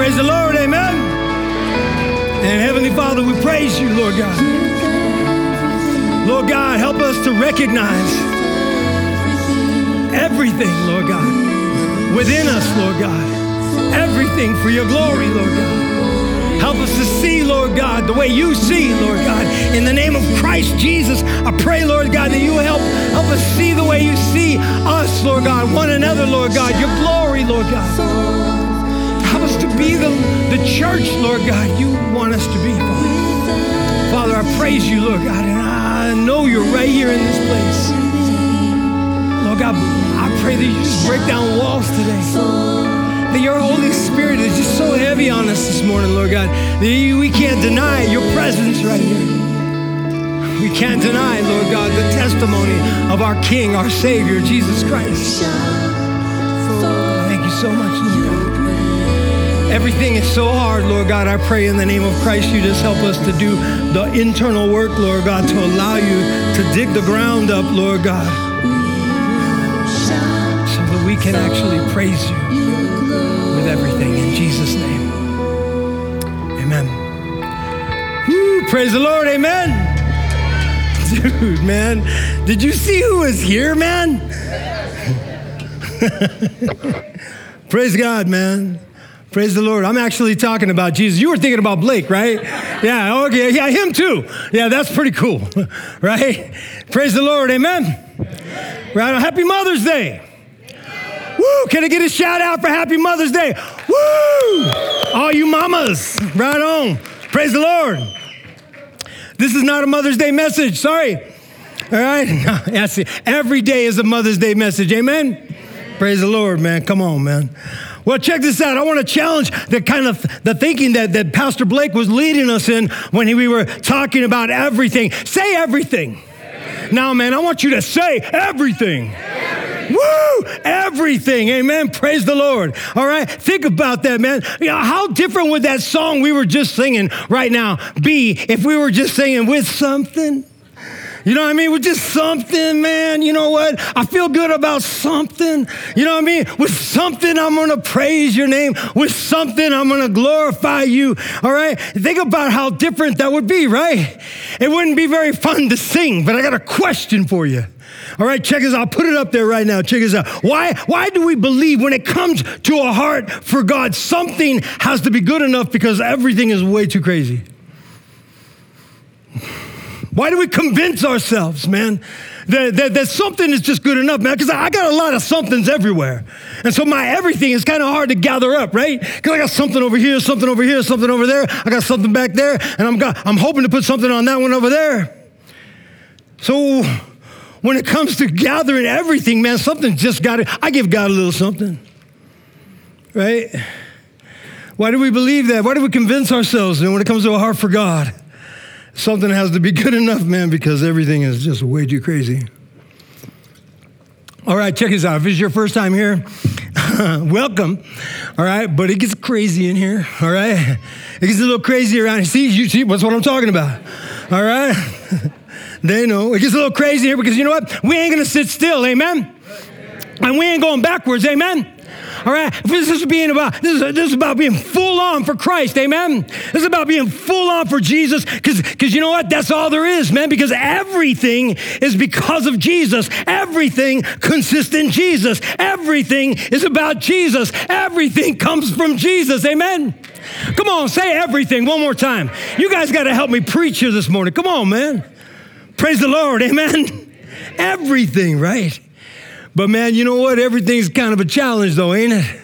Praise the Lord, amen. And Heavenly Father, we praise you, Lord God. Lord God, help us to recognize everything, Lord God, within us, Lord God. Everything for your glory, Lord God. Help us to see, Lord God, the way you see, Lord God. In the name of Christ Jesus, I pray, Lord God, that you help, help us see the way you see us, Lord God, one another, Lord God, your glory, Lord God. Be the, the church, Lord God, you want us to be, Father. Father, I praise you, Lord God, and I know you're right here in this place. Lord God, I pray that you just break down walls today that your Holy Spirit is just so heavy on us this morning, Lord God, that we can't deny your presence right here. We can't deny, Lord God, the testimony of our King, our Savior, Jesus Christ. Thank you so much, Lord God. Everything is so hard, Lord God. I pray in the name of Christ, you just help us to do the internal work, Lord God, to allow you to dig the ground up, Lord God, so that we can actually praise you with everything in Jesus' name. Amen. Woo, praise the Lord, amen. Dude, man, did you see who was here, man? praise God, man. Praise the Lord. I'm actually talking about Jesus. You were thinking about Blake, right? Yeah, okay. Yeah, him too. Yeah, that's pretty cool, right? Praise the Lord. Amen. Right. On. Happy Mother's Day. Woo! Can I get a shout out for Happy Mother's Day? Woo! All you mamas, right on. Praise the Lord. This is not a Mother's Day message. Sorry. All right. Yes, every day is a Mother's Day message. Amen. Amen. Praise the Lord, man. Come on, man. Well, check this out. I want to challenge the kind of the thinking that, that Pastor Blake was leading us in when he, we were talking about everything. Say everything. everything. Now, man, I want you to say everything. everything. Woo! Everything. Amen. Praise the Lord. All right. Think about that, man. You know, how different would that song we were just singing right now be if we were just singing with something? You know what I mean? With just something, man. You know what? I feel good about something. You know what I mean? With something, I'm going to praise your name. With something, I'm going to glorify you. All right? Think about how different that would be, right? It wouldn't be very fun to sing, but I got a question for you. All right, check this out. I'll put it up there right now. Check this out. Why, why do we believe when it comes to a heart for God, something has to be good enough because everything is way too crazy? Why do we convince ourselves, man, that, that, that something is just good enough, man? Because I got a lot of somethings everywhere. And so my everything is kind of hard to gather up, right? Because I got something over here, something over here, something over there. I got something back there, and I'm, got, I'm hoping to put something on that one over there. So when it comes to gathering everything, man, something just got it. I give God a little something, right? Why do we believe that? Why do we convince ourselves when it comes to a heart for God, something has to be good enough, man, because everything is just way too crazy. All right, check this out. If it's your first time here, welcome. All right, but it gets crazy in here. All right, it gets a little crazy around. Here. See, you see, what's what I'm talking about. All right. They know. It gets a little crazy here because you know what? We ain't to sit still. Amen? And we ain't going backwards. Amen? All right, this is being about this is, this is about being full on for Christ, amen. This is about being full on for Jesus, because because you know what? That's all there is, man. Because everything is because of Jesus. Everything consists in Jesus. Everything is about Jesus. Everything comes from Jesus, amen. Come on, say everything one more time. You guys got to help me preach here this morning. Come on, man. Praise the Lord, amen. Everything, right? But man, you know what? Everything's kind of a challenge, though, ain't it?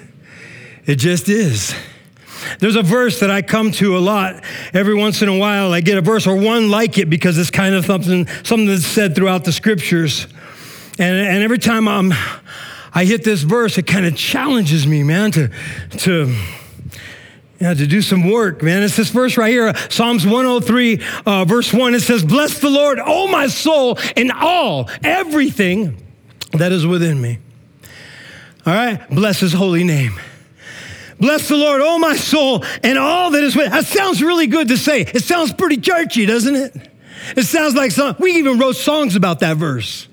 It just is. There's a verse that I come to a lot. Every once in a while, I get a verse or one like it because it's kind of something, something that's said throughout the scriptures. And, and every time I'm, I hit this verse, it kind of challenges me, man, to, to, yeah, to do some work, man. It's this verse right here, Psalms 103, uh, verse 1. It says, Bless the Lord, O my soul, and all, everything that is within me. All right? Bless his holy name. Bless the Lord, oh my soul, and all that is within. That sounds really good to say. It sounds pretty churchy, doesn't it? It sounds like some, we even wrote songs about that verse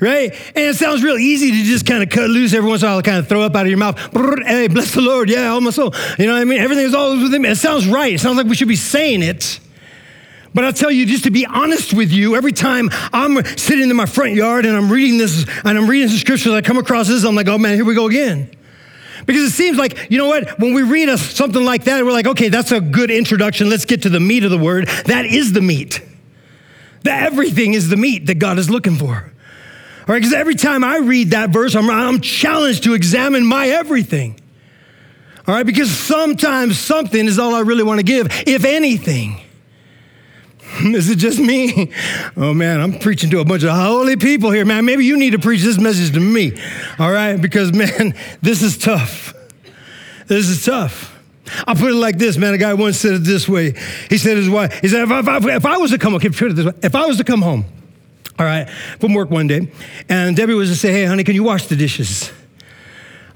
right? And it sounds real easy to just kind of cut loose every once in a while, kind of throw up out of your mouth. Hey, bless the Lord. Yeah, all my soul. You know what I mean? Everything is always within me. It sounds right. It sounds like we should be saying it. But I'll tell you, just to be honest with you, every time I'm sitting in my front yard and I'm reading this and I'm reading the scriptures, I come across this, I'm like, oh man, here we go again. Because it seems like, you know what, when we read a, something like that, we're like, okay, that's a good introduction. Let's get to the meat of the word. That is the meat. That everything is the meat that God is looking for. All right, because every time I read that verse, I'm, I'm challenged to examine my everything. All right, because sometimes something is all I really want to give, if anything. Is it just me? Oh man, I'm preaching to a bunch of holy people here, man. Maybe you need to preach this message to me, all right? Because man, this is tough. This is tough. I'll put it like this, man. A guy once said it this way. He said his wife, he said, if I, if I, if I was to come, okay, put it this way. If I was to come home, all right, from work one day, and Debbie was to say, hey, honey, can you wash the dishes?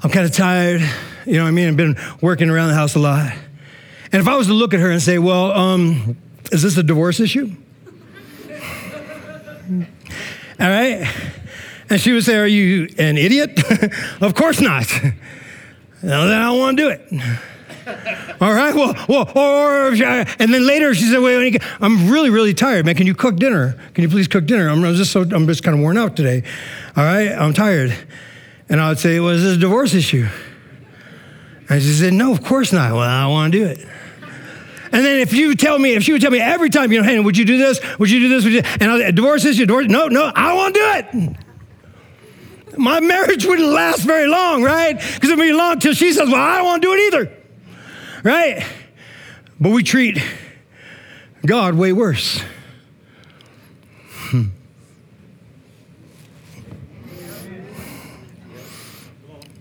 I'm kind of tired, you know what I mean? I've been working around the house a lot. And if I was to look at her and say, well, um, is this a divorce issue? All right? And she would say, Are you an idiot? of course not. No, then I don't want to do it. All right, well, well, or, and then later she said, wait, I'm really, really tired, man. Can you cook dinner? Can you please cook dinner? I'm just so, I'm just kind of worn out today. All right, I'm tired. And I would say, well, is this a divorce issue? And she said, no, of course not. Well, I want to do it. And then if you tell me, if she would tell me every time, you know, hey, would you do this? Would you do this? Would you? And I divorce this, you divorce. No, no, I don't want to do it. My marriage wouldn't last very long, right? Because it'd be long until she says, well, I don't want to do it either, right? But we treat God way worse. Hmm.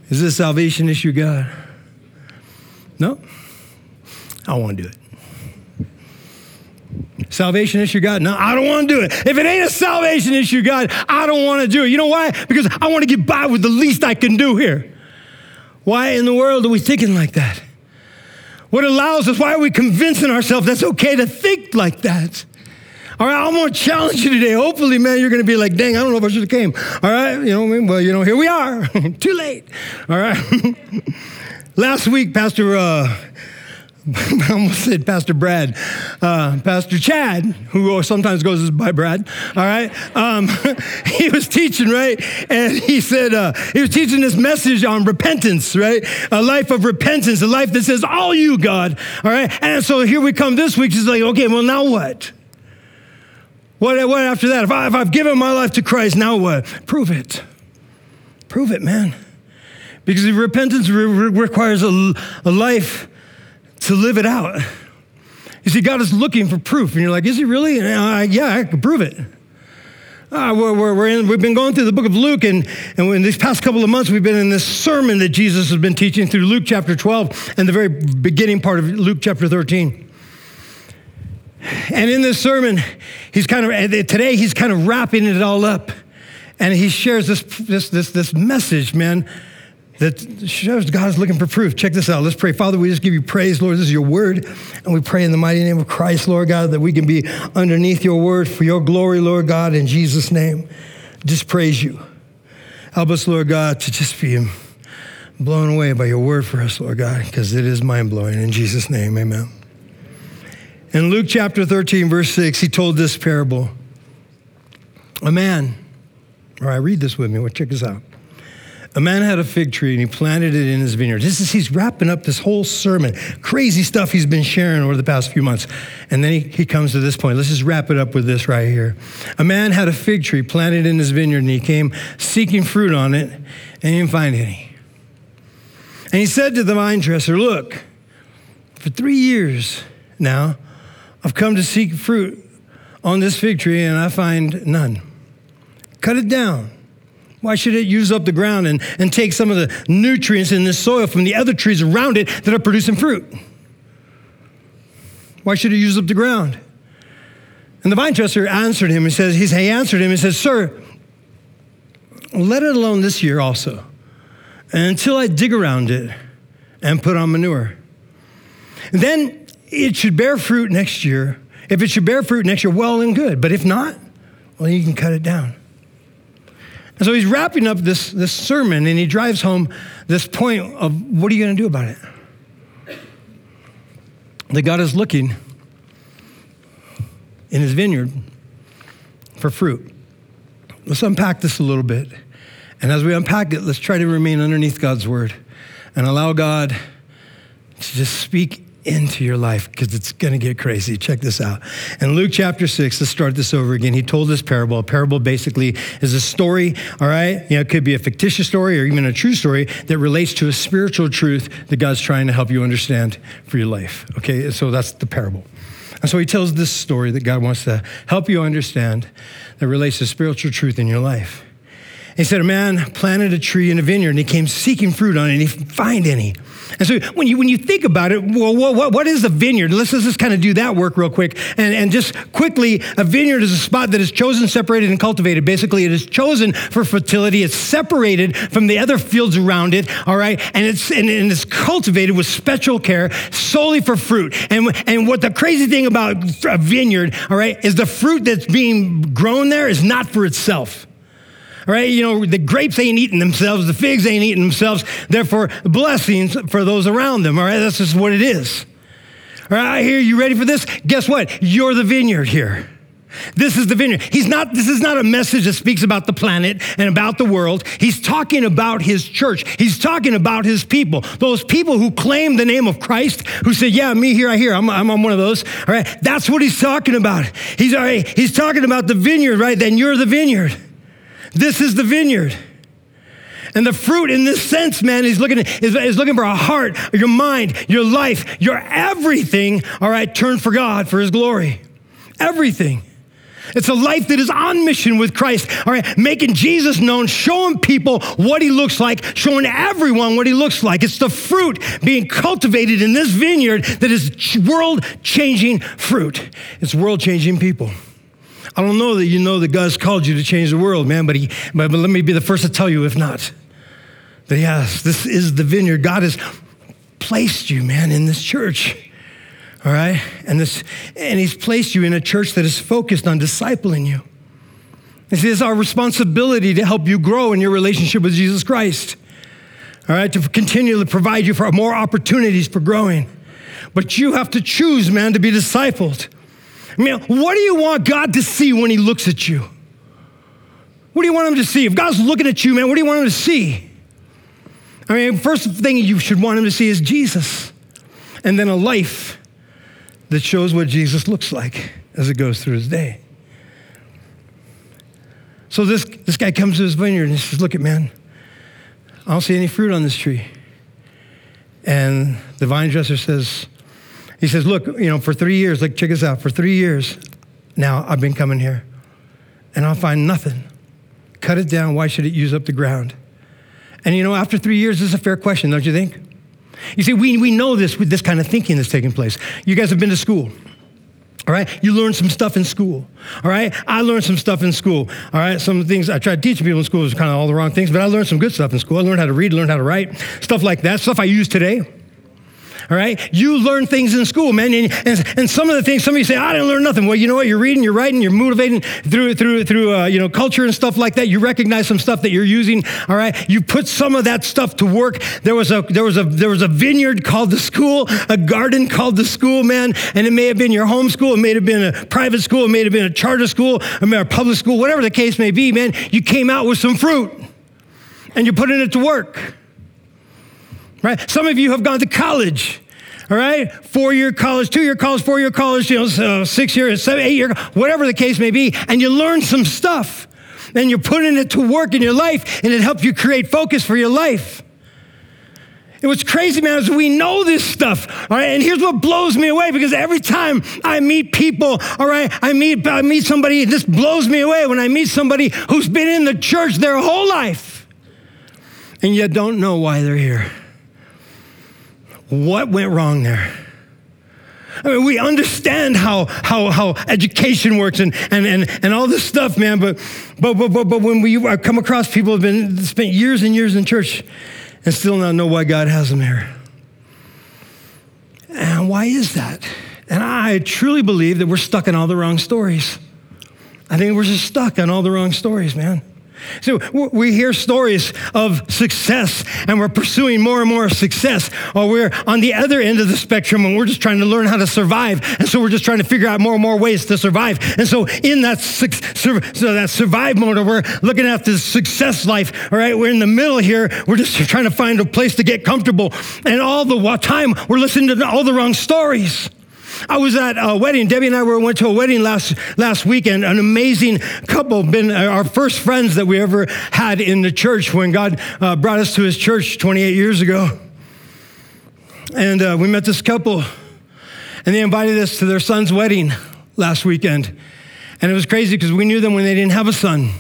Is this salvation issue God? No. I want to do it. Salvation issue, God? No, I don't want to do it. If it ain't a salvation issue, God, I don't want to do it. You know why? Because I want to get by with the least I can do here. Why in the world are we thinking like that? What allows us, why are we convincing ourselves that's okay to think like that? All right, I'm to challenge you today. Hopefully, man, you're going to be like, dang, I don't know if I should have came. All right, you know, what I mean? well, you know, here we are. Too late. All right. Last week, Pastor uh, I almost said Pastor Brad, uh, Pastor Chad, who sometimes goes by Brad. All right, um, he was teaching right, and he said uh, he was teaching this message on repentance, right? A life of repentance, a life that says, "All you, God." All right, and so here we come this week. She's like, "Okay, well now what? What, what after that? If, I, if I've given my life to Christ, now what? Prove it. Prove it, man." Because repentance re- requires a, a life to live it out. You see, God is looking for proof. And you're like, is he really? Uh, yeah, I can prove it. Uh, we're, we're, we're in, we've been going through the book of Luke, and, and in these past couple of months, we've been in this sermon that Jesus has been teaching through Luke chapter 12 and the very beginning part of Luke chapter 13. And in this sermon, he's kind of, today, he's kind of wrapping it all up. And he shares this, this, this, this message, man, that shows God is looking for proof. Check this out. Let's pray. Father, we just give you praise, Lord. This is your word. And we pray in the mighty name of Christ, Lord God, that we can be underneath your word for your glory, Lord God, in Jesus' name. Just praise you. Help us, Lord God, to just be blown away by your word for us, Lord God, because it is mind blowing. In Jesus' name, amen. In Luke chapter 13, verse 6, he told this parable. A man, all right, read this with me. Well, check this out. A man had a fig tree and he planted it in his vineyard. This is, he's wrapping up this whole sermon, crazy stuff he's been sharing over the past few months. And then he, he comes to this point. Let's just wrap it up with this right here. A man had a fig tree planted in his vineyard and he came seeking fruit on it and he didn't find any. And he said to the vine dresser, Look, for three years now, I've come to seek fruit on this fig tree and I find none. Cut it down. Why should it use up the ground and, and take some of the nutrients in the soil from the other trees around it that are producing fruit? Why should it use up the ground? And the vine dresser answered him. He says, he answered him and says, Sir, let it alone this year also, until I dig around it and put on manure. Then it should bear fruit next year. If it should bear fruit next year, well and good. But if not, well, you can cut it down. And so he's wrapping up this, this sermon and he drives home this point of what are you going to do about it? That God is looking in his vineyard for fruit. Let's unpack this a little bit. And as we unpack it, let's try to remain underneath God's word and allow God to just speak into your life because it's going to get crazy. Check this out. In Luke chapter 6, let's start this over again. He told this parable. A parable basically is a story, all right? You know, it could be a fictitious story or even a true story that relates to a spiritual truth that God's trying to help you understand for your life. Okay, so that's the parable. And so he tells this story that God wants to help you understand that relates to spiritual truth in your life. He said, A man planted a tree in a vineyard and he came seeking fruit on it and he didn't find any. And so when you, when you think about it, well, what, what is a vineyard? Let's, let's just kind of do that work real quick. And, and just quickly, a vineyard is a spot that is chosen, separated, and cultivated. Basically, it is chosen for fertility. It's separated from the other fields around it, all right? And it's, and, and it's cultivated with special care solely for fruit. And, and what the crazy thing about a vineyard, all right, is the fruit that's being grown there is not for itself right? You know, the grapes ain't eating themselves, the figs ain't eating themselves. Therefore, blessings for those around them, all right? That's just what it is. All right, here, you ready for this? Guess what? You're the vineyard here. This is the vineyard. He's not, this is not a message that speaks about the planet and about the world. He's talking about his church. He's talking about his people. Those people who claim the name of Christ, who say, Yeah, me here, I hear. I'm, I'm, I'm one of those. All right. That's what he's talking about. He's, all right, he's talking about the vineyard, right? Then you're the vineyard. This is the vineyard. And the fruit in this sense, man, he's looking, is, is looking for a heart, your mind, your life, your everything, all right, turned for God, for his glory. Everything. It's a life that is on mission with Christ, all right, making Jesus known, showing people what he looks like, showing everyone what he looks like. It's the fruit being cultivated in this vineyard that is world changing fruit. It's world changing people. I don't know that you know that God's called you to change the world, man, but, he, but, but let me be the first to tell you if not. That yes, this is the vineyard. God has placed you, man, in this church. All right? And this and he's placed you in a church that is focused on discipling you. This is our responsibility to help you grow in your relationship with Jesus Christ. All right, to continually provide you for more opportunities for growing. But you have to choose, man, to be discipled. I mean, what do you want God to see when He looks at you? What do you want Him to see? If God's looking at you, man, what do you want Him to see? I mean, first thing you should want Him to see is Jesus, and then a life that shows what Jesus looks like as it goes through his day. So this, this guy comes to his vineyard and he says, Look at man, I don't see any fruit on this tree. And the vine dresser says, he says, Look, you know, for three years, like, check this out, for three years now I've been coming here and I'll find nothing. Cut it down. Why should it use up the ground? And you know, after three years, this is a fair question, don't you think? You see, we, we know this with this kind of thinking that's taking place. You guys have been to school. All right, you learn some stuff in school. All right, I learned some stuff in school. All right, some things I tried teaching people in school was kind of all the wrong things, but I learned some good stuff in school. I learned how to read, learned how to write, stuff like that, stuff I use today all right? You learn things in school, man. And, and, and, some of the things, some of you say, I didn't learn nothing. Well, you know what? You're reading, you're writing, you're motivating through, through, through uh, you know, culture and stuff like that. You recognize some stuff that you're using, all right? You put some of that stuff to work. There was a, there was a, there was a vineyard called the school, a garden called the school, man. And it may have been your home school. It may have been a private school. It may have been a charter school, a public school, whatever the case may be, man. You came out with some fruit and you're putting it to work. Right? Some of you have gone to college. All right, four-year college, two-year college, four-year college, you know, six-year, seven, eight-year, whatever the case may be, and you learn some stuff, and you're putting it to work in your life, and it helps you create focus for your life. It was crazy, man, is we know this stuff, all right? And here's what blows me away because every time I meet people, all right, I meet, I meet somebody, this blows me away when I meet somebody who's been in the church their whole life and yet don't know why they're here. What went wrong there? I mean, we understand how, how, how education works and, and, and, and all this stuff, man, but, but, but, but, but when we come across people who have been spent years and years in church and still not know why God has them here. And why is that? And I truly believe that we're stuck in all the wrong stories. I think we're just stuck on all the wrong stories, man. So we hear stories of success and we're pursuing more and more success, or we're on the other end of the spectrum and we're just trying to learn how to survive. And so we're just trying to figure out more and more ways to survive. And so in that, so that survive mode, we're looking at the success life, all right? We're in the middle here. We're just trying to find a place to get comfortable. And all the time, we're listening to all the wrong stories. I was at a wedding. Debbie and I were, went to a wedding last, last weekend. An amazing couple, been our first friends that we ever had in the church when God uh, brought us to his church 28 years ago. And uh, we met this couple, and they invited us to their son's wedding last weekend. And it was crazy because we knew them when they didn't have a son.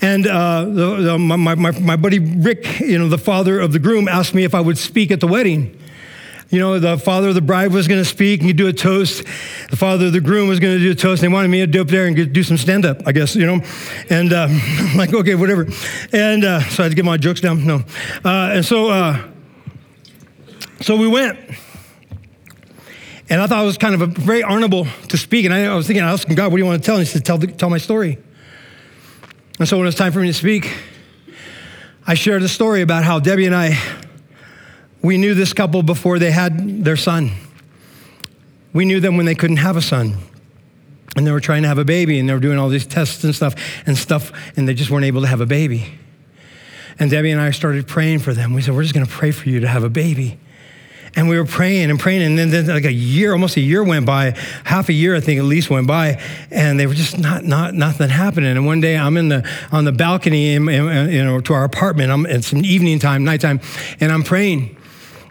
And uh, the, the, my, my, my buddy Rick, you know, the father of the groom, asked me if I would speak at the wedding you know, the father of the bride was going to speak and do a toast. The father of the groom was going to do a toast. They wanted me to do up there and do some stand up, I guess, you know. And uh, I'm like, okay, whatever. And uh, so I had to get my jokes down. No. Uh, and so, uh, so we went. And I thought it was kind of a very honorable to speak. And I, I was thinking, I asked God, what do you want to tell? And he said, tell, tell my story. And so when it was time for me to speak, I shared a story about how Debbie and I we knew this couple before they had their son. We knew them when they couldn't have a son. And they were trying to have a baby and they were doing all these tests and stuff and stuff, and they just weren't able to have a baby. And Debbie and I started praying for them. We said, We're just going to pray for you to have a baby. And we were praying and praying, and then, then, like a year, almost a year went by, half a year I think at least went by, and they were just not, not nothing happening. And one day I'm in the on the balcony, in, in, you know, to our apartment. I'm, it's an evening time, nighttime, and I'm praying,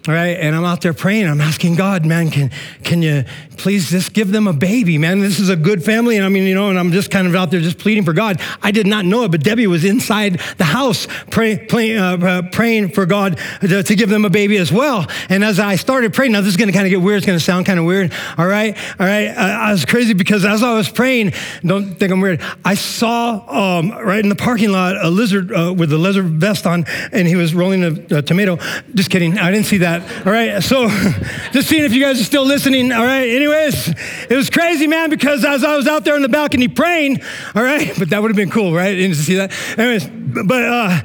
all right, and I'm out there praying. I'm asking God, man, can, can you please just give them a baby, man? This is a good family. And I mean, you know, and I'm just kind of out there just pleading for God. I did not know it, but Debbie was inside the house pray, pray, uh, uh, praying for God to, to, give them a baby as well. And as I started praying, now this is going to kind of get weird. It's going to sound kind of weird. All right, all right. I, I, was crazy because as I was praying, don't think I'm weird, I saw um, right in the parking lot a lizard uh, with a lizard vest on, and he was rolling a, a tomato. Just kidding. I didn't see that that. All right. So just seeing if you guys are still listening. All right. Anyways, it was crazy, man, because as I was out there on the balcony praying, all right, but that would have been cool, right? Didn't see that. Anyways, but uh,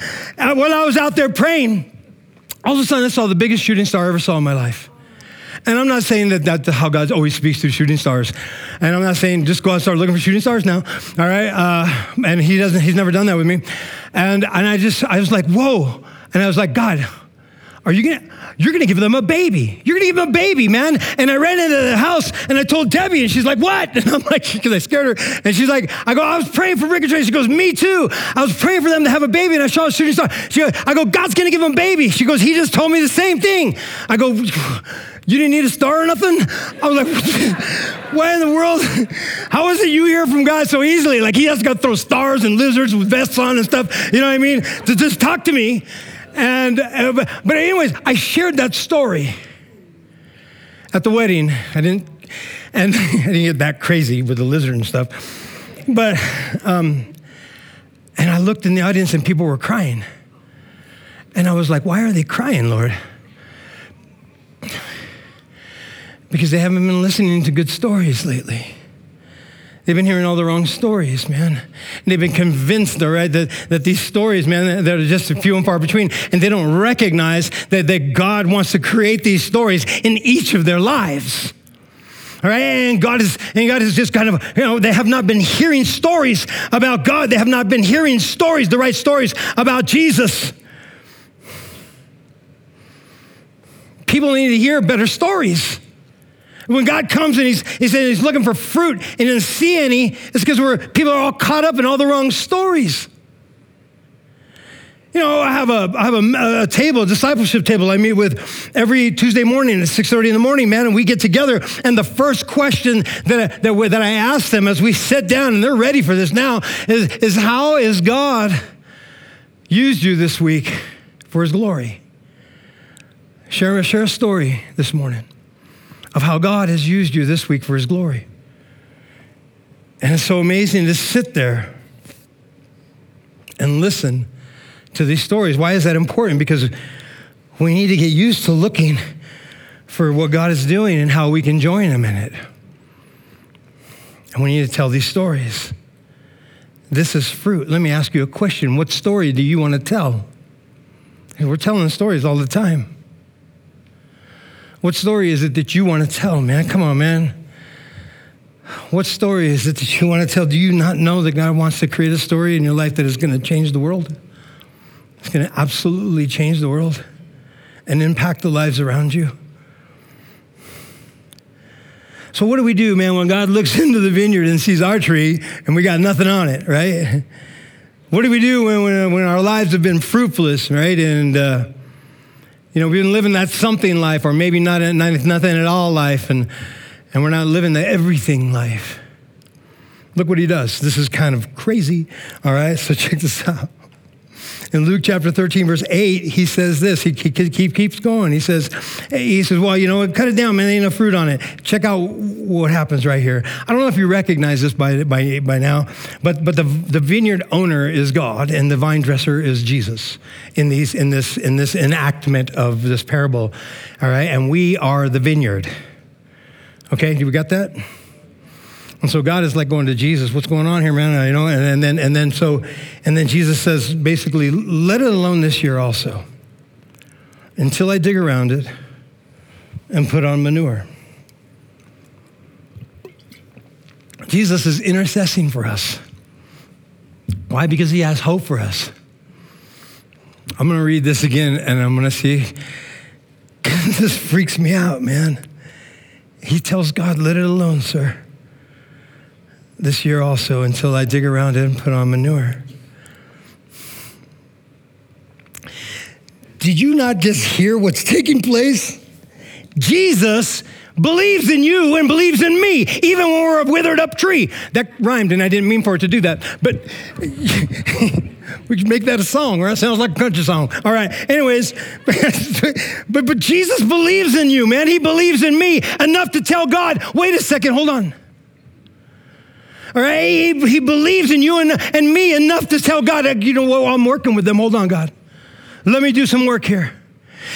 while I was out there praying, all of a sudden I saw the biggest shooting star I ever saw in my life. And I'm not saying that that's how God always speaks through shooting stars. And I'm not saying just go out and start looking for shooting stars now. All right. Uh, and he doesn't, he's never done that with me. And, and I just, I was like, whoa. And I was like, God, are you gonna, you're gonna give them a baby. You're gonna give them a baby, man. And I ran into the house and I told Debbie, and she's like, what? And I'm like, because I scared her. And she's like, I go, I was praying for Rick and. She goes, me too. I was praying for them to have a baby, and I saw a shooting star. She goes, I go, God's gonna give them a baby. She goes, he just told me the same thing. I go, you didn't need a star or nothing? I was like, why in the world? How is it you hear from God so easily? Like he has got to throw stars and lizards with vests on and stuff, you know what I mean? To just talk to me. And, uh, but anyways, I shared that story at the wedding. I didn't, and I didn't get that crazy with the lizard and stuff. But, um, and I looked in the audience and people were crying. And I was like, why are they crying, Lord? Because they haven't been listening to good stories lately. They've been hearing all the wrong stories, man. And they've been convinced, all right, that, that these stories, man, that are just few and far between, and they don't recognize that, that God wants to create these stories in each of their lives. All right, and God is, and God is just kind of, you know, they have not been hearing stories about God. They have not been hearing stories, the right stories about Jesus. People need to hear better stories. When God comes and he's, he says he's looking for fruit and he doesn't see any, it's because we're, people are all caught up in all the wrong stories. You know, I have a, I have a, a, table, a discipleship table I meet with every Tuesday morning at 6.30 in the morning, man, and we get together. And the first question that, that, that I ask them as we sit down, and they're ready for this now, is, is how is God used you this week for his glory? Share, share a story this morning of how God has used you this week for his glory. And it's so amazing to sit there and listen to these stories. Why is that important? Because we need to get used to looking for what God is doing and how we can join him in it. And we need to tell these stories. this is fruit. Let me ask you a question. What story do you want to tell? We're telling stories all the time. What story is it that you want to tell, man? Come on, man. What story is it that you want to tell? Do you not know that God wants to create a story in your life that is going to change the world? It's going to absolutely change the world and impact the lives around you. So, what do we do, man, when God looks into the vineyard and sees our tree and we got nothing on it, right? What do we do when, when, when our lives have been fruitless, right? And, uh, you know, we've been living that something life or maybe not, not nothing at all life, and, and we're not living the everything life. Look what he does. This is kind of crazy, all right? So, check this out in Luke chapter 13, verse 8, he says this. He, he, he keeps going. He says, he says, well, you know what? Cut it down, man. There ain't no fruit on it. Check out what happens right here. I don't know if you recognize this by, by, by now, but, but the, the vineyard owner is God and the vine dresser is Jesus in, these, in, this, in this enactment of this parable. All right? And we are the vineyard. Okay, you got that? And so God is like going to Jesus, what's going on here, man? You know, and, and then and then so and then Jesus says basically, let it alone this year also. Until I dig around it and put on manure. Jesus is intercessing for us. Why? Because he has hope for us. I'm going to read this again and I'm going to see. this freaks me out, man. He tells God, let it alone, sir this year also until I dig around it and put on manure. Did you not just hear what's taking place? Jesus believes in you and believes in me, even when we're a withered up tree. That rhymed, and I didn't mean for it to do that, but we could make that a song, right? Sounds like a country song. All right. Anyways, but but Jesus believes in you, man. He believes in me enough to tell God, wait a second, hold on. All right, he, he believes in you and, and me enough to tell God, you know what, I'm working with them. Hold on, God. Let me do some work here.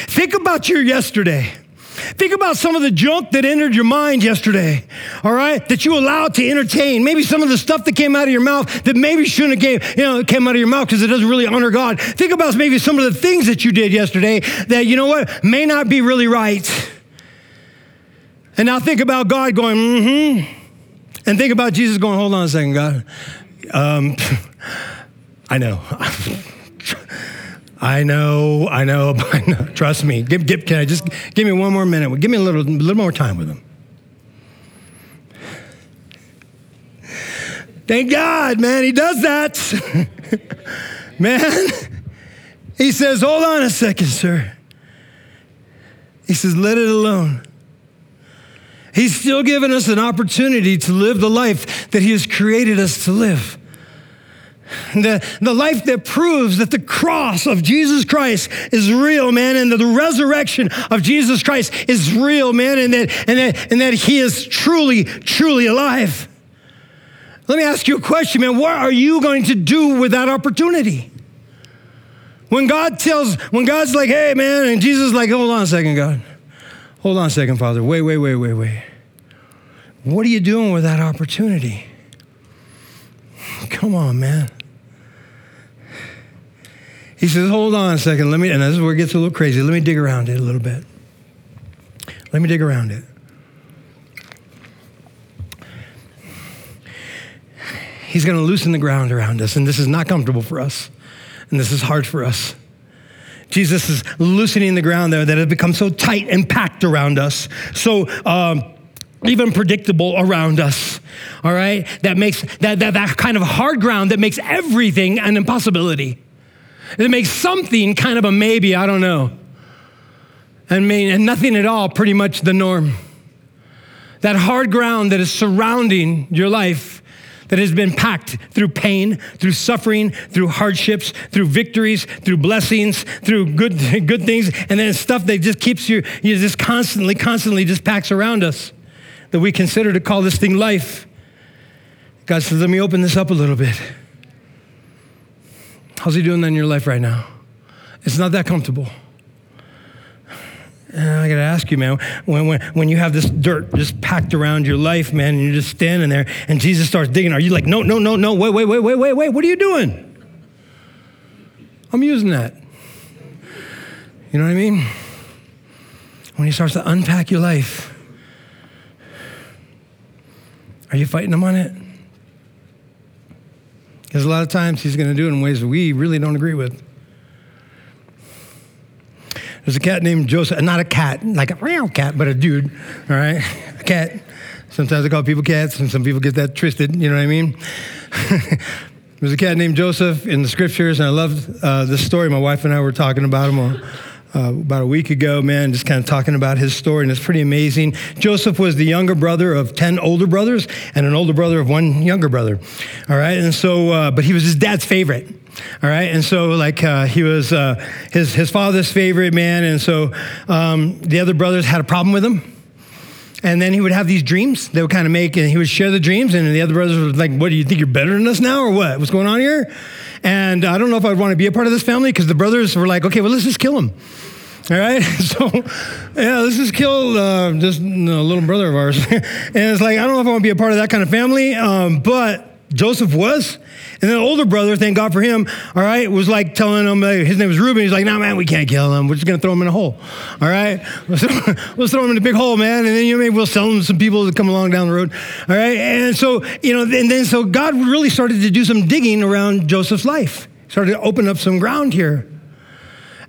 Think about your yesterday. Think about some of the junk that entered your mind yesterday, all right, that you allowed to entertain. Maybe some of the stuff that came out of your mouth that maybe shouldn't have came, you know, came out of your mouth because it doesn't really honor God. Think about maybe some of the things that you did yesterday that, you know what, may not be really right. And now think about God going, mm-hmm. And think about Jesus going, hold on a second, God. Um, I know. I know, I know, I know. Trust me. Give, give, can I just give me one more minute? Give me a little, little more time with him. Thank God, man, he does that. man, he says, hold on a second, sir. He says, let it alone. He's still given us an opportunity to live the life that He has created us to live. The, the life that proves that the cross of Jesus Christ is real, man, and that the resurrection of Jesus Christ is real, man, and that, and that, and that He is truly, truly alive. Let me ask you a question, man. What are you going to do with that opportunity? When God tells, when God's like, hey, man, and Jesus is like, hold on a second, God. Hold on a second, Father. Wait, wait, wait, wait, wait. What are you doing with that opportunity? Come on, man. He says, Hold on a second. Let me, and this is where it gets a little crazy. Let me dig around it a little bit. Let me dig around it. He's going to loosen the ground around us, and this is not comfortable for us, and this is hard for us. Jesus is loosening the ground there that has become so tight and packed around us, so um, even predictable around us. All right, that makes that, that that kind of hard ground that makes everything an impossibility. It makes something kind of a maybe. I don't know. I mean, and nothing at all, pretty much the norm. That hard ground that is surrounding your life that has been packed through pain, through suffering, through hardships, through victories, through blessings, through good, good things, and then stuff that just keeps you, you just constantly, constantly just packs around us that we consider to call this thing life. God says, let me open this up a little bit. How's he doing that in your life right now? It's not that comfortable. And I got to ask you, man, when, when, when you have this dirt just packed around your life, man, and you're just standing there and Jesus starts digging, are you like, no, no, no, no, wait, wait, wait, wait, wait, wait, what are you doing? I'm using that. You know what I mean? When he starts to unpack your life, are you fighting him on it? Because a lot of times he's going to do it in ways that we really don't agree with. There's a cat named Joseph, not a cat, like a real cat, but a dude, all right? A cat. Sometimes I call people cats, and some people get that twisted, you know what I mean? There's a cat named Joseph in the scriptures, and I love uh, this story. My wife and I were talking about him uh, about a week ago, man, just kind of talking about his story, and it's pretty amazing. Joseph was the younger brother of 10 older brothers and an older brother of one younger brother. All right, and so, uh, but he was his dad's favorite. All right, and so like uh, he was uh, his his father's favorite man, and so um, the other brothers had a problem with him. And then he would have these dreams they would kind of make, and he would share the dreams. And the other brothers were like, What do you think you're better than us now, or what? What's going on here? And I don't know if I'd want to be a part of this family because the brothers were like, Okay, well, let's just kill him. All right, so yeah, let's just kill uh, this little brother of ours. and it's like, I don't know if I want to be a part of that kind of family, um, but Joseph was. And then the older brother, thank God for him, all right, was like telling him, uh, his name was Reuben. He's like, no, nah, man, we can't kill him. We're just going to throw him in a hole. All right? Let's throw, let's throw him in a big hole, man. And then you know, maybe we'll sell him to some people that come along down the road. All right? And so, you know, and then so God really started to do some digging around Joseph's life. Started to open up some ground here.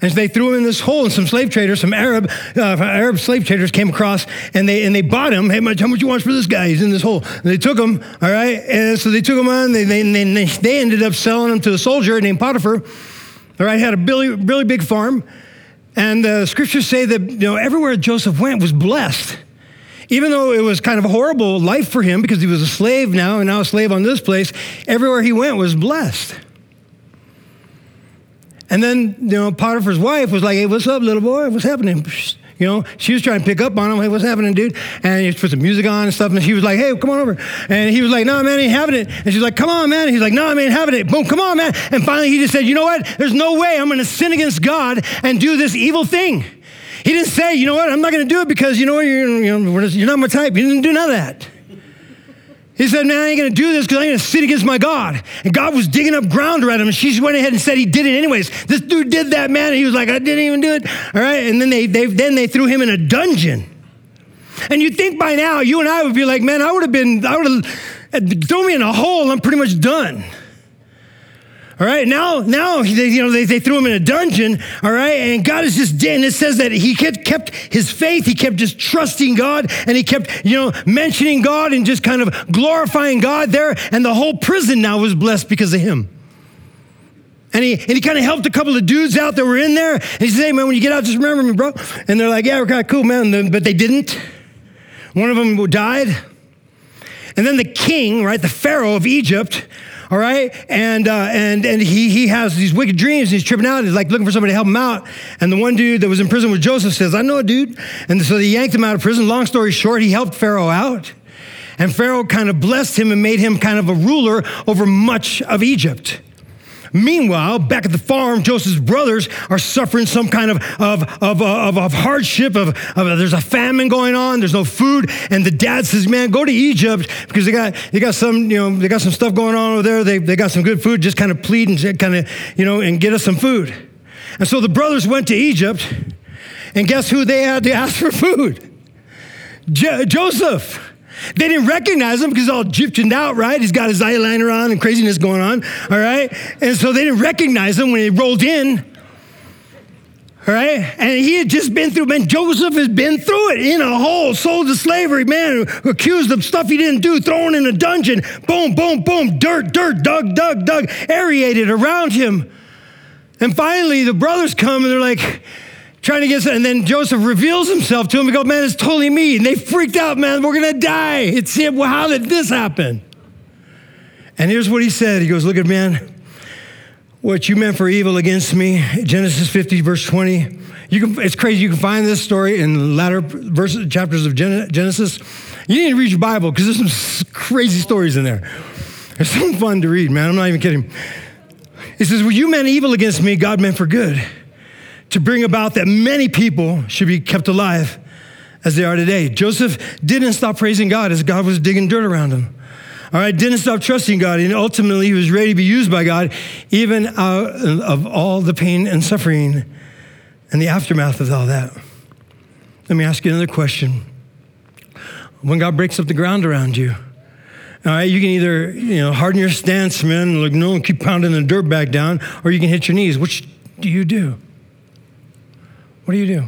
And they threw him in this hole, and some slave traders, some Arab uh, Arab slave traders came across, and they and they bought him. Hey, how much you want for this guy? He's in this hole. And they took him, all right. And so they took him on. They they, they, they ended up selling him to a soldier named Potiphar. All right, had a really really big farm, and the scriptures say that you know everywhere Joseph went was blessed. Even though it was kind of a horrible life for him because he was a slave now and now a slave on this place, everywhere he went was blessed. And then, you know, Potiphar's wife was like, hey, what's up, little boy? What's happening? You know, she was trying to pick up on him. Hey, what's happening, dude? And he put some music on and stuff. And she was like, hey, come on over. And he was like, no, man, I ain't having it. And she's like, come on, man. And he's like, no, I ain't having it. Boom, come on, man. And finally he just said, you know what? There's no way I'm going to sin against God and do this evil thing. He didn't say, you know what? I'm not going to do it because, you know, you're, you know, you're not my type. He didn't do none of that. He said, Man, I ain't gonna do this because I'm gonna sin against my God. And God was digging up ground around him, and she went ahead and said he did it anyways. This dude did that, man. And he was like, I didn't even do it. All right. And then they, they then they threw him in a dungeon. And you'd think by now, you and I would be like, man, I would have been, I would have thrown me in a hole, I'm pretty much done. All right, now, now they, you know, they, they threw him in a dungeon. All right, and God is just, and it says that he kept, kept his faith. He kept just trusting God, and he kept, you know, mentioning God and just kind of glorifying God there. And the whole prison now was blessed because of him. And he, and he kind of helped a couple of dudes out that were in there. And he said, hey, man, when you get out, just remember me, bro. And they're like, yeah, we're kind of cool, man. But they didn't. One of them died. And then the king, right, the Pharaoh of Egypt, all right? And, uh, and, and he, he has these wicked dreams. He's tripping out. He's like looking for somebody to help him out. And the one dude that was in prison with Joseph says, I know a dude. And so they yanked him out of prison. Long story short, he helped Pharaoh out. And Pharaoh kind of blessed him and made him kind of a ruler over much of Egypt. Meanwhile, back at the farm, Joseph's brothers are suffering some kind of, of, of, uh, of, of hardship, of, of, uh, there's a famine going on, there's no food, and the dad says, man, go to Egypt because they got, they got some, you know, they got some stuff going on over there. They, they got some good food, just kind of plead and kind of, you know, and get us some food. And so the brothers went to Egypt, and guess who they had to ask for food? Jo- Joseph. They didn't recognize him because he's all gypsied out, right? He's got his eyeliner on and craziness going on, all right? And so they didn't recognize him when he rolled in. All right? And he had just been through, man, Joseph has been through it in a hole, sold to slavery, man, who accused of stuff he didn't do, thrown in a dungeon, boom, boom, boom, dirt, dirt, dug, dug, dug, aerated around him. And finally, the brothers come and they're like, trying to get, and then Joseph reveals himself to him and go, man, it's totally me. And they freaked out, man, we're to die. It's him. Well, how did this happen? And here's what he said. He goes, look at man, what you meant for evil against me, Genesis 50, verse 20. You can, it's crazy. You can find this story in the latter verses, chapters of Genesis. You need to read your Bible because there's some crazy stories in there. It's so fun to read, man. I'm not even kidding. He says, well, you meant evil against me, God meant for good to bring about that many people should be kept alive as they are today. Joseph didn't stop praising God as God was digging dirt around him. All right, didn't stop trusting God, and ultimately he was ready to be used by God, even out of all the pain and suffering and the aftermath of all that. Let me ask you another question. When God breaks up the ground around you, all right, you can either you know harden your stance, man, like no, keep pounding the dirt back down, or you can hit your knees. Which do you do? What do you do?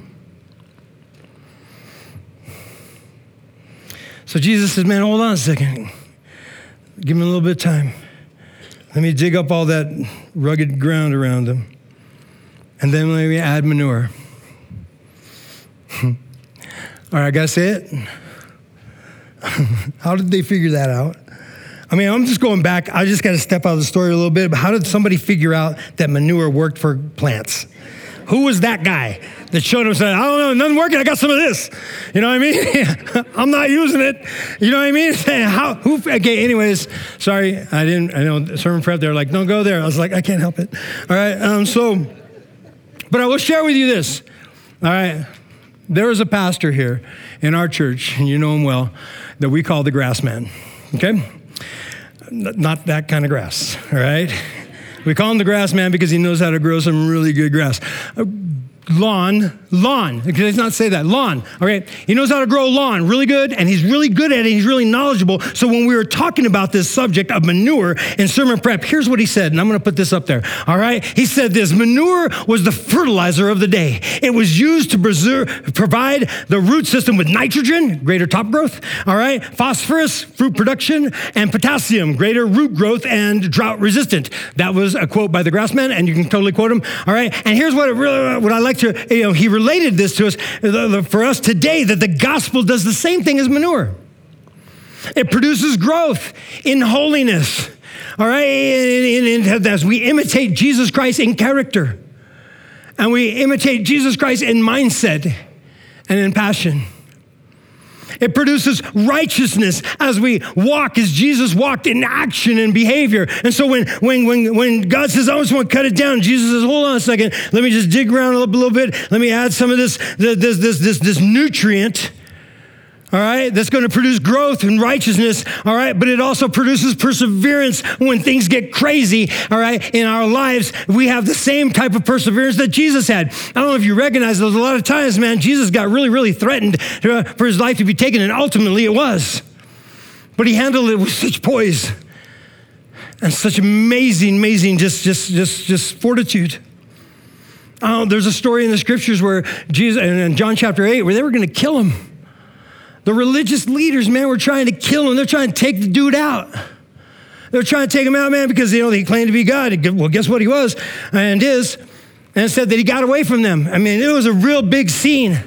So Jesus says, man, hold on a second. Give him a little bit of time. Let me dig up all that rugged ground around him. And then let me add manure. all right, I gotta say it. How did they figure that out? I mean, I'm just going back. I just got to step out of the story a little bit. But how did somebody figure out that manure worked for plants? Who was that guy showed him said, I don't know, nothing working, I got some of this. You know what I mean? I'm not using it. You know what I mean? How, who, okay, anyways, sorry, I didn't, I know sermon prep, they're like, don't go there. I was like, I can't help it. All right, um, so, but I will share with you this. All right, there is a pastor here in our church, and you know him well, that we call the grass man, okay? Not that kind of grass, all right? We call him the grass man because he knows how to grow some really good grass. Lawn, lawn. Let's not say that. Lawn. All right. He knows how to grow lawn really good, and he's really good at it. He's really knowledgeable. So when we were talking about this subject of manure in sermon prep, here's what he said, and I'm going to put this up there. All right. He said this manure was the fertilizer of the day. It was used to preserve, provide the root system with nitrogen, greater top growth. All right. Phosphorus, fruit production, and potassium, greater root growth and drought resistant. That was a quote by the grassman, and you can totally quote him. All right. And here's what it really, what I like to, you know, he related this to us uh, for us today that the gospel does the same thing as manure. It produces growth in holiness. All right, as we imitate Jesus Christ in character, and we imitate Jesus Christ in mindset and in passion. It produces righteousness as we walk as Jesus walked in action and behavior. And so when, when, when, when God says, I just want to cut it down, Jesus says, hold on a second. Let me just dig around a little, bit. Let me add some of this, this, this, this, this nutrient all right, that's going to produce growth and righteousness, all right, but it also produces perseverance when things get crazy, all right, in our lives. We have the same type of perseverance that Jesus had. I don't know if you recognize those. A lot of times, man, Jesus got really, really threatened uh, for his life to be taken, and ultimately it was. But he handled it with such poise and such amazing, amazing, just, just, just, just fortitude. Oh, there's a story in the scriptures where Jesus, in John chapter 8, where they were going to kill him. The religious leaders, man, were trying to kill him. They're trying to take the dude out. They're trying to take him out, man, because you know he claimed to be God. Well, guess what he was and is, and said that he got away from them. I mean, it was a real big scene.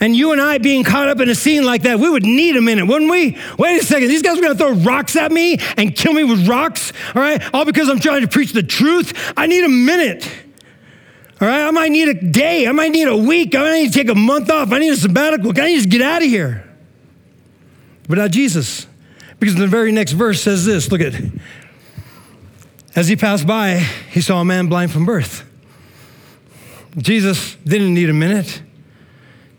And you and I being caught up in a scene like that, we would need a minute, wouldn't we? Wait a second, these guys are gonna throw rocks at me and kill me with rocks, all right? All because I'm trying to preach the truth. I need a minute. All right, I might need a day, I might need a week, I might need to take a month off, I need a sabbatical, I need to get out of here but not Jesus. Because the very next verse says this look at As he passed by, he saw a man blind from birth. Jesus didn't need a minute,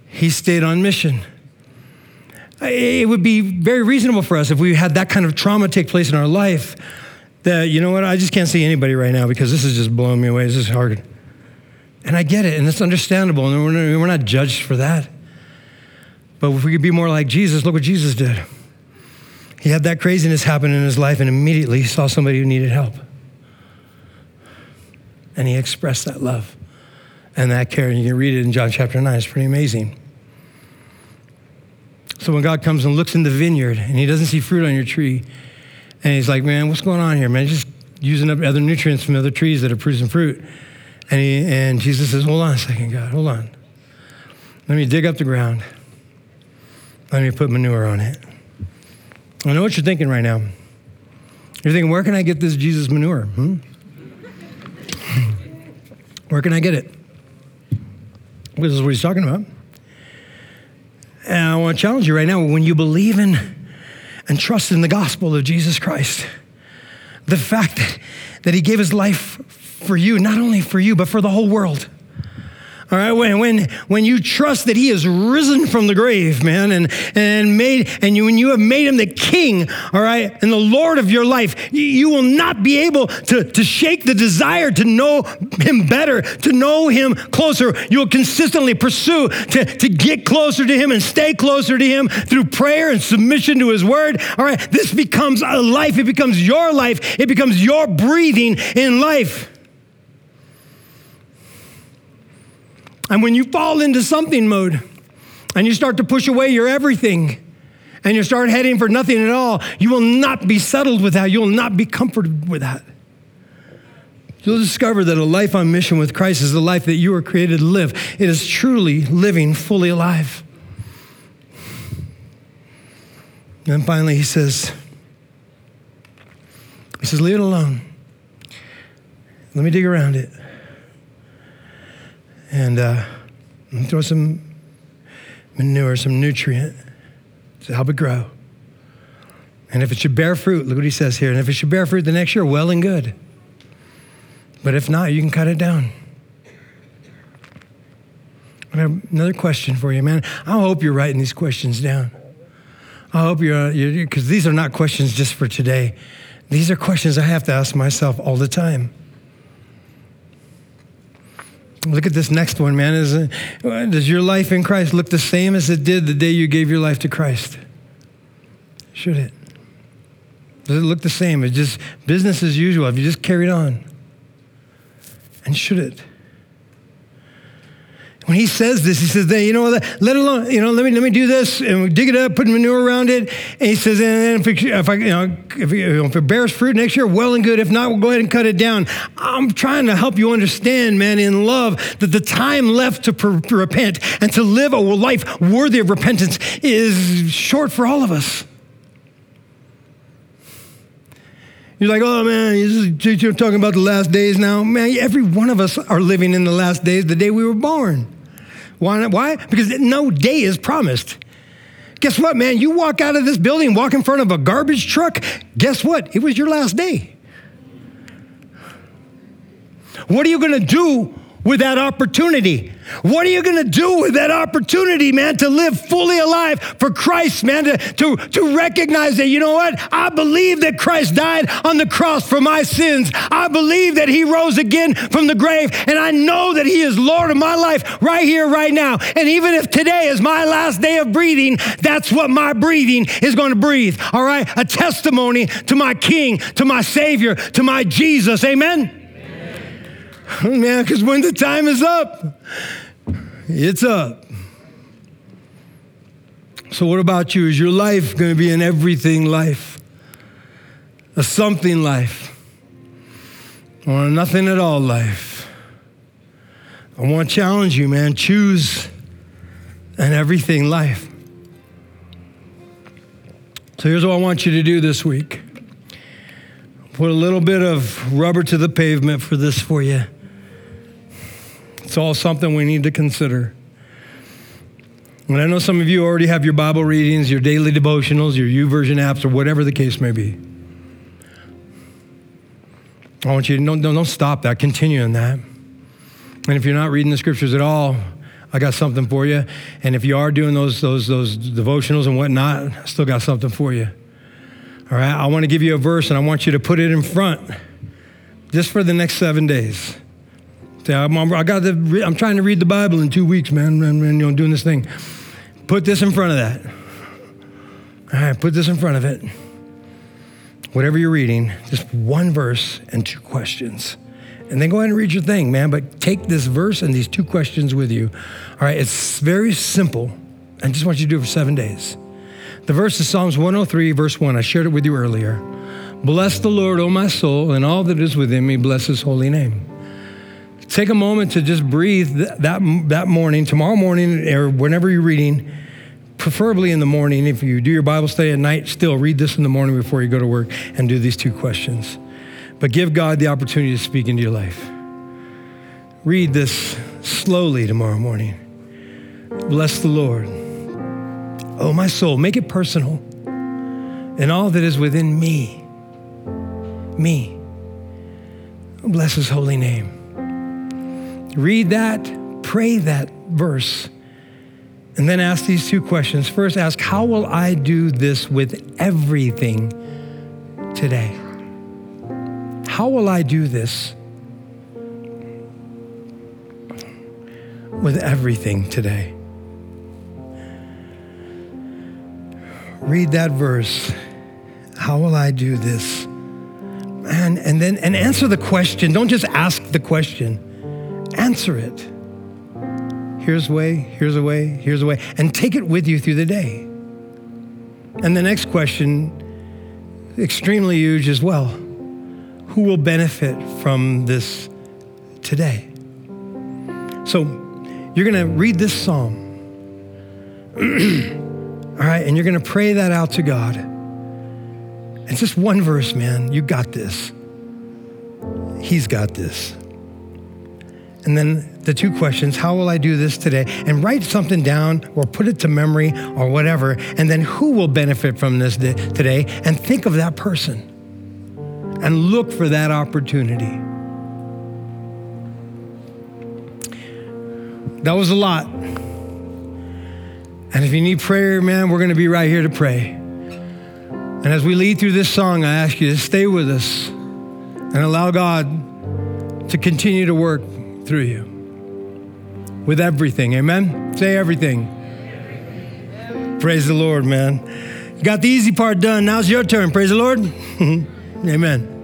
he stayed on mission. It would be very reasonable for us if we had that kind of trauma take place in our life that, you know what, I just can't see anybody right now because this is just blowing me away. This is hard. And I get it, and it's understandable, and we're not judged for that. But if we could be more like Jesus, look what Jesus did. He had that craziness happen in his life and immediately he saw somebody who needed help. And he expressed that love and that care. And you can read it in John chapter 9. It's pretty amazing. So when God comes and looks in the vineyard and he doesn't see fruit on your tree, and he's like, man, what's going on here, man? Just using up other nutrients from other trees that are producing fruit. And, he, and Jesus says, hold on a second, God, hold on. Let me dig up the ground. Let me put manure on it. I know what you're thinking right now. You're thinking, where can I get this Jesus manure? Hmm? where can I get it? This is what he's talking about. And I want to challenge you right now when you believe in and trust in the gospel of Jesus Christ, the fact that, that he gave his life for you, not only for you, but for the whole world. All right, when, when, when you trust that he has risen from the grave, man, and, and made, and you, when you have made him the king, all right, and the Lord of your life, you, you will not be able to, to shake the desire to know him better, to know him closer. You'll consistently pursue to, to get closer to him and stay closer to him through prayer and submission to his word. All right, this becomes a life. It becomes your life. It becomes your breathing in life. And when you fall into something mode and you start to push away your everything and you start heading for nothing at all, you will not be settled with that. You will not be comforted with that. You'll discover that a life on mission with Christ is the life that you were created to live. It is truly living fully alive. And finally, he says, he says, leave it alone. Let me dig around it and uh, throw some manure, some nutrient to help it grow. And if it should bear fruit, look what he says here. And if it should bear fruit the next year, well and good. But if not, you can cut it down. I have another question for you, man. I hope you're writing these questions down. I hope you're, because these are not questions just for today. These are questions I have to ask myself all the time. Look at this next one, man. Is, does your life in Christ look the same as it did the day you gave your life to Christ? Should it? Does it look the same? It's just business as usual. Have you just carried on? And should it? When he says this, he says, you know, let, alone, you know, let me let me do this and we dig it up, put manure around it. And he says, and if, it, if I, you know, if, it bears fruit next year, well and good. If not, we'll go ahead and cut it down. I'm trying to help you understand, man, in love, that the time left to repent and to live a life worthy of repentance is short for all of us. You're like, oh man, you're talking about the last days now. Man, every one of us are living in the last days, the day we were born. Why? Why? Because no day is promised. Guess what, man? You walk out of this building, walk in front of a garbage truck. Guess what? It was your last day. What are you going to do with that opportunity? What are you going to do with that opportunity, man, to live fully alive for Christ, man, to, to, to recognize that, you know what? I believe that Christ died on the cross for my sins. I believe that he rose again from the grave, and I know that he is Lord of my life right here, right now. And even if today is my last day of breathing, that's what my breathing is going to breathe, all right? A testimony to my King, to my Savior, to my Jesus. Amen? Man, because when the time is up, it's up. So, what about you? Is your life going to be an everything life? A something life? Or a nothing at all life? I want to challenge you, man. Choose an everything life. So, here's what I want you to do this week put a little bit of rubber to the pavement for this for you. It's all something we need to consider. And I know some of you already have your Bible readings, your daily devotionals, your YouVersion apps, or whatever the case may be. I want you to don't, don't stop that, continue in that. And if you're not reading the scriptures at all, I got something for you. And if you are doing those, those, those devotionals and whatnot, I still got something for you. All right, I want to give you a verse and I want you to put it in front just for the next seven days. I'm, I got the, I'm trying to read the Bible in two weeks, man, and, and, you know, doing this thing. Put this in front of that. All right, put this in front of it. Whatever you're reading, just one verse and two questions. And then go ahead and read your thing, man. But take this verse and these two questions with you. All right, it's very simple. I just want you to do it for seven days. The verse is Psalms 103, verse 1. I shared it with you earlier. Bless the Lord, O my soul, and all that is within me, bless his holy name. Take a moment to just breathe that, that morning, tomorrow morning, or whenever you're reading, preferably in the morning. If you do your Bible study at night, still read this in the morning before you go to work and do these two questions. But give God the opportunity to speak into your life. Read this slowly tomorrow morning. Bless the Lord. Oh, my soul, make it personal. And all that is within me, me. Bless his holy name. Read that, pray that verse and then ask these two questions. First, ask, How will I do this with everything today? How will I do this with everything today? Read that verse. How will I do this? And, and then and answer the question. Don't just ask the question. Answer it. Here's a way, here's a way, here's a way. And take it with you through the day. And the next question, extremely huge as well. Who will benefit from this today? So you're going to read this psalm. All right, and you're going to pray that out to God. It's just one verse, man. You got this. He's got this. And then the two questions how will I do this today? And write something down or put it to memory or whatever. And then who will benefit from this today? And think of that person and look for that opportunity. That was a lot. And if you need prayer, man, we're going to be right here to pray. And as we lead through this song, I ask you to stay with us and allow God to continue to work through you with everything. Amen? Say everything. Praise the Lord, man. You got the easy part done. Now's your turn. Praise the Lord. Amen.